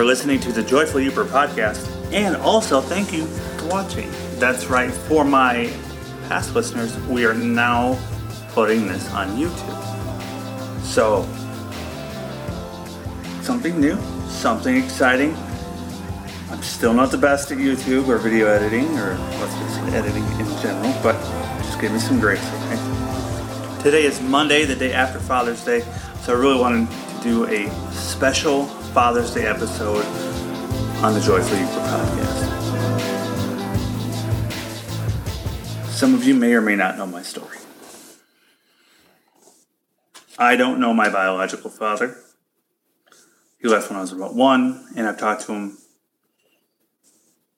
For listening to the Joyful Yooper podcast. And also, thank you for watching. That's right, for my past listeners, we are now putting this on YouTube. So, something new, something exciting. I'm still not the best at YouTube or video editing, or let's just editing in general, but just give me some grace, okay? Today is Monday, the day after Father's Day, so I really wanted to do a special Father's Day episode on the Joyful Yooper podcast. Some of you may or may not know my story. I don't know my biological father. He left when I was about one, and I've talked to him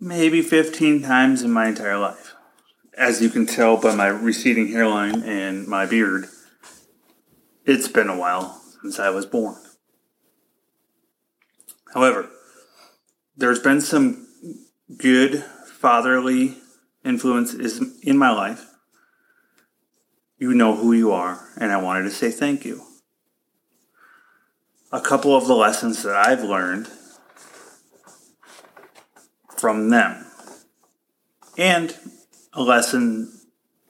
maybe 15 times in my entire life. As you can tell by my receding hairline and my beard, it's been a while since I was born. However, there's been some good fatherly influences in my life. You know who you are, and I wanted to say thank you. A couple of the lessons that I've learned from them, and a lesson,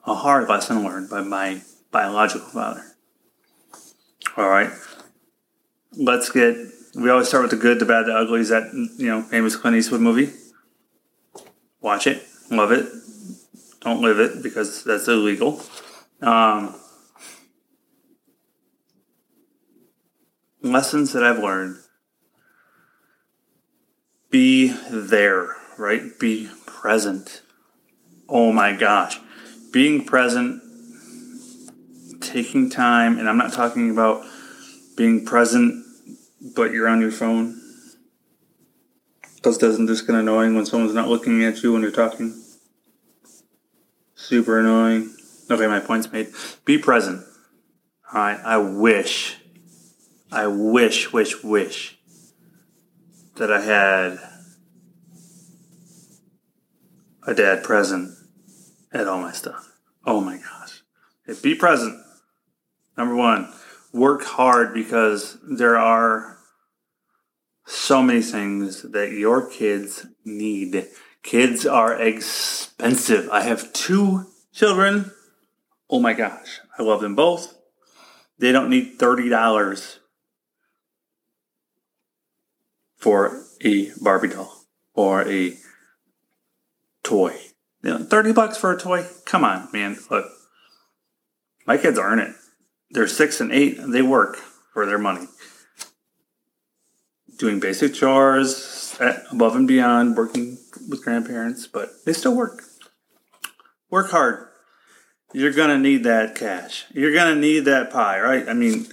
a hard lesson learned by my biological father. All right, let's get we always start with the good, the bad, the ugly. Is that you know famous Clint Eastwood movie? Watch it, love it. Don't live it because that's illegal. Um, lessons that I've learned: be there, right? Be present. Oh my gosh, being present, taking time, and I'm not talking about being present but you're on your phone. Because doesn't this get annoying when someone's not looking at you when you're talking? Super annoying. Okay, my point's made. Be present. Alright, I wish, I wish, wish, wish that I had a dad present at all my stuff. Oh my gosh. Okay, be present. Number one work hard because there are so many things that your kids need. Kids are expensive. I have two children. Oh my gosh, I love them both. They don't need $30 for a Barbie doll or a toy. You know, 30 bucks for a toy? Come on, man. Look, my kids earn it they're six and eight and they work for their money. Doing basic chores above and beyond working with grandparents but they still work. Work hard. You're gonna need that cash. You're gonna need that pie right? I mean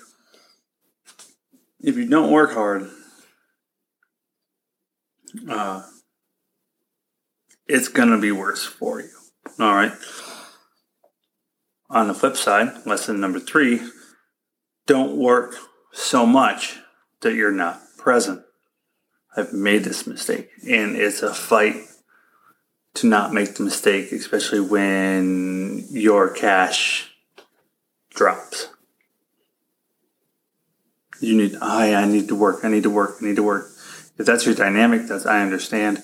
if you don't work hard uh, it's gonna be worse for you. All right on the flip side, lesson number three don't work so much that you're not present. I've made this mistake, and it's a fight to not make the mistake, especially when your cash drops. You need, I, I need to work, I need to work, I need to work. If that's your dynamic, that's I understand.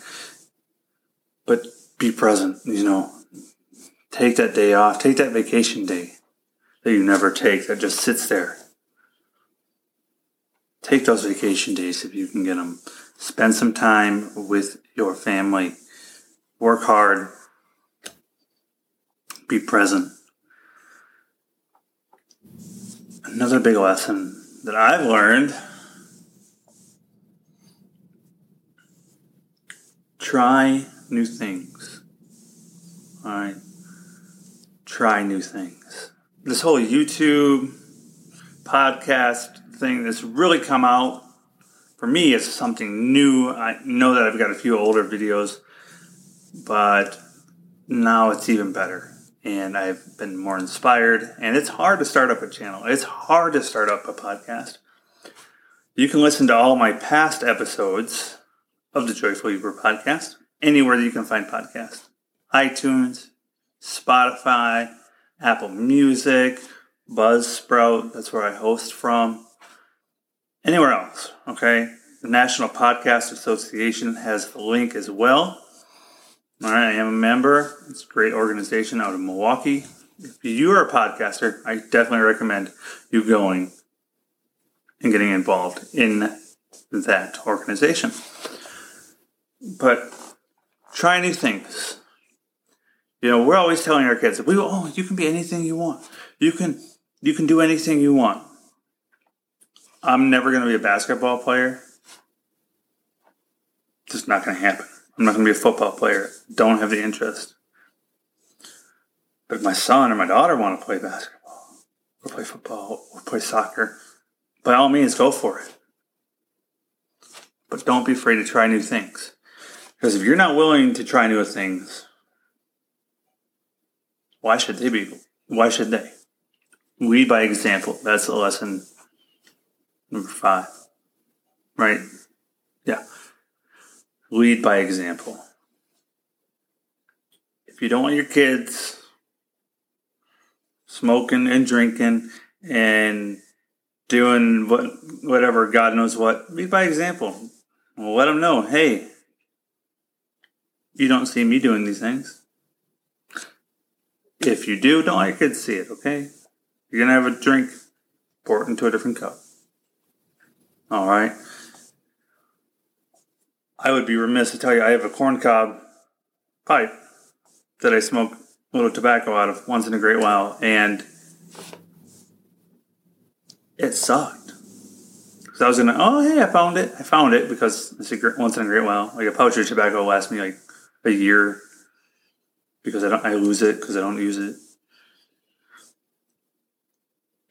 But be present, you know, Take that day off. Take that vacation day that you never take that just sits there. Take those vacation days if you can get them. Spend some time with your family. Work hard. Be present. Another big lesson that I've learned try new things. All right try new things. This whole YouTube podcast thing that's really come out for me is something new. I know that I've got a few older videos, but now it's even better. And I've been more inspired. And it's hard to start up a channel, it's hard to start up a podcast. You can listen to all my past episodes of the Joyful Yooper podcast anywhere that you can find podcasts iTunes, Spotify, Apple Music, Buzzsprout, that's where I host from. Anywhere else, okay? The National Podcast Association has a link as well. All right, I am a member. It's a great organization out of Milwaukee. If you are a podcaster, I definitely recommend you going and getting involved in that organization. But try new things. You know, we're always telling our kids, "We oh, you can be anything you want. You can you can do anything you want." I'm never going to be a basketball player. Just not going to happen. I'm not going to be a football player. Don't have the interest. But if my son or my daughter want to play basketball, or play football, or play soccer, by all means, go for it. But don't be afraid to try new things. Because if you're not willing to try new things, why should they be? Why should they? Lead by example. That's the lesson number five. Right? Yeah. Lead by example. If you don't want your kids smoking and drinking and doing what whatever God knows what, lead by example. Let them know, hey, you don't see me doing these things. If you do, don't let your kids see it, okay? You're gonna have a drink, pour it into a different cup. All right. I would be remiss to tell you I have a corncob pipe that I smoke a little tobacco out of once in a great while, and it sucked. So I was gonna, oh hey, I found it. I found it because it's a once in a great while. Like a pouch of tobacco lasts me like a year because I don't, I lose it because I don't use it.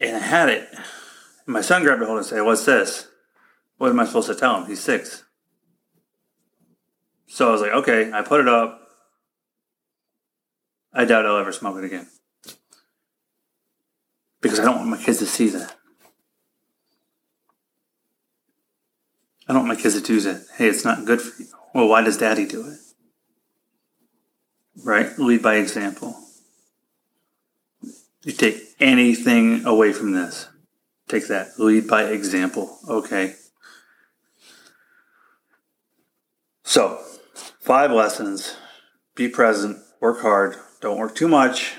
And I had it. And my son grabbed a hold and said, "What's this? What am I supposed to tell him? He's six. So I was like, okay, I put it up. I doubt I'll ever smoke it again. Because I don't want my kids to see that. I don't want my kids to do that. Hey, it's not good for you. Well, why does daddy do it? Right? Lead by example. You take anything away from this. Take that. Lead by example. Okay. So, five lessons be present, work hard, don't work too much,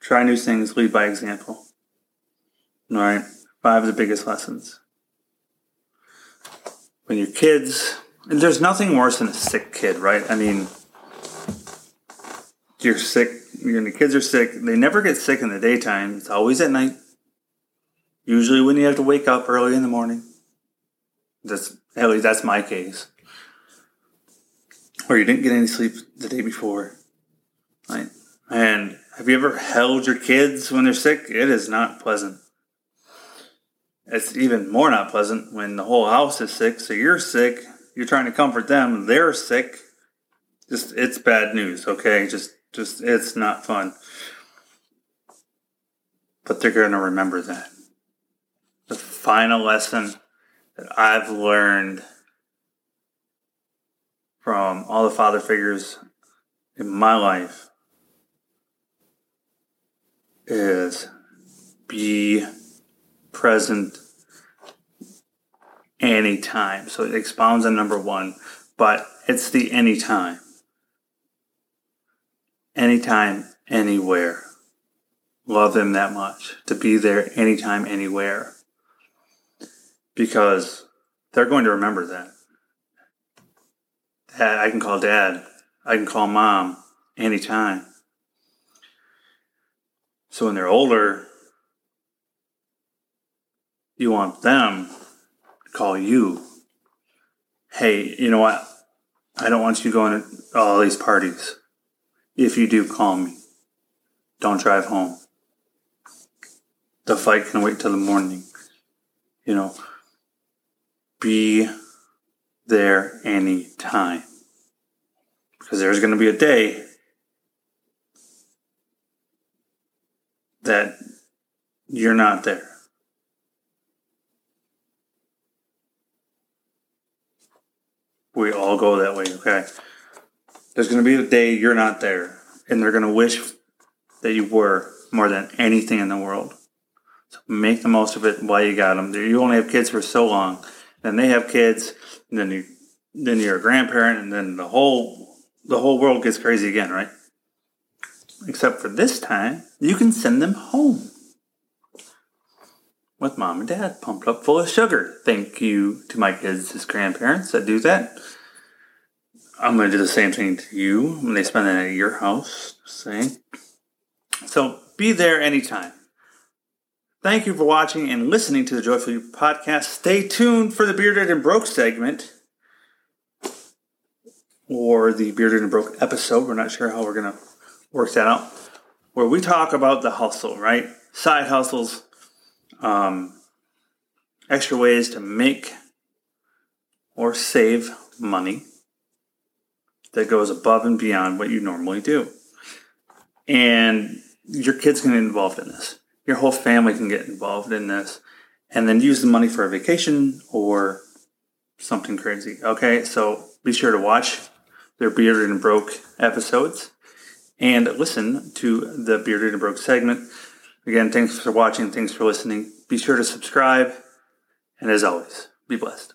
try new things, lead by example. All right, five of the biggest lessons. When your kids, and there's nothing worse than a sick kid, right? I mean, you're sick, when the kids are sick, they never get sick in the daytime, it's always at night. Usually when you have to wake up early in the morning. That's at least that's my case or you didn't get any sleep the day before. Right? And have you ever held your kids when they're sick? It is not pleasant. It's even more not pleasant when the whole house is sick. So you're sick, you're trying to comfort them, they're sick. Just it's bad news, okay? Just just it's not fun. But they're going to remember that. The final lesson that I've learned from all the father figures in my life is be present anytime. So it expounds on number one, but it's the anytime. Anytime, anywhere. Love them that much. To be there anytime, anywhere. Because they're going to remember that. Dad, I can call dad. I can call mom anytime. So when they're older, you want them to call you. Hey, you know what? I don't want you going to all these parties. If you do, call me. Don't drive home. The fight can wait till the morning. You know, be there any time. Because there's going to be a day that you're not there. We all go that way, okay? There's going to be a day you're not there, and they're going to wish that you were more than anything in the world. So make the most of it while you got them. You only have kids for so long then they have kids, and then you then you're a grandparent, and then the whole the whole world gets crazy again, right? Except for this time, you can send them home with mom and dad pumped up full of sugar. Thank you to my kids grandparents that do that. I'm going to do the same thing to you when they spend it at your house. Same. So be there anytime. Thank you for watching and listening to the Joyful You podcast. Stay tuned for the Bearded and Broke segment or the Bearded and Broke episode. We're not sure how we're going to work that out. Where we talk about the hustle, right? Side hustles, um, extra ways to make or save money that goes above and beyond what you normally do. And your kids can get involved in this your whole family can get involved in this and then use the money for a vacation or something crazy. Okay, so be sure to watch their Bearded and Broke episodes and listen to the Bearded and Broke segment. Again, thanks for watching. Thanks for listening. Be sure to subscribe. And as always, be blessed.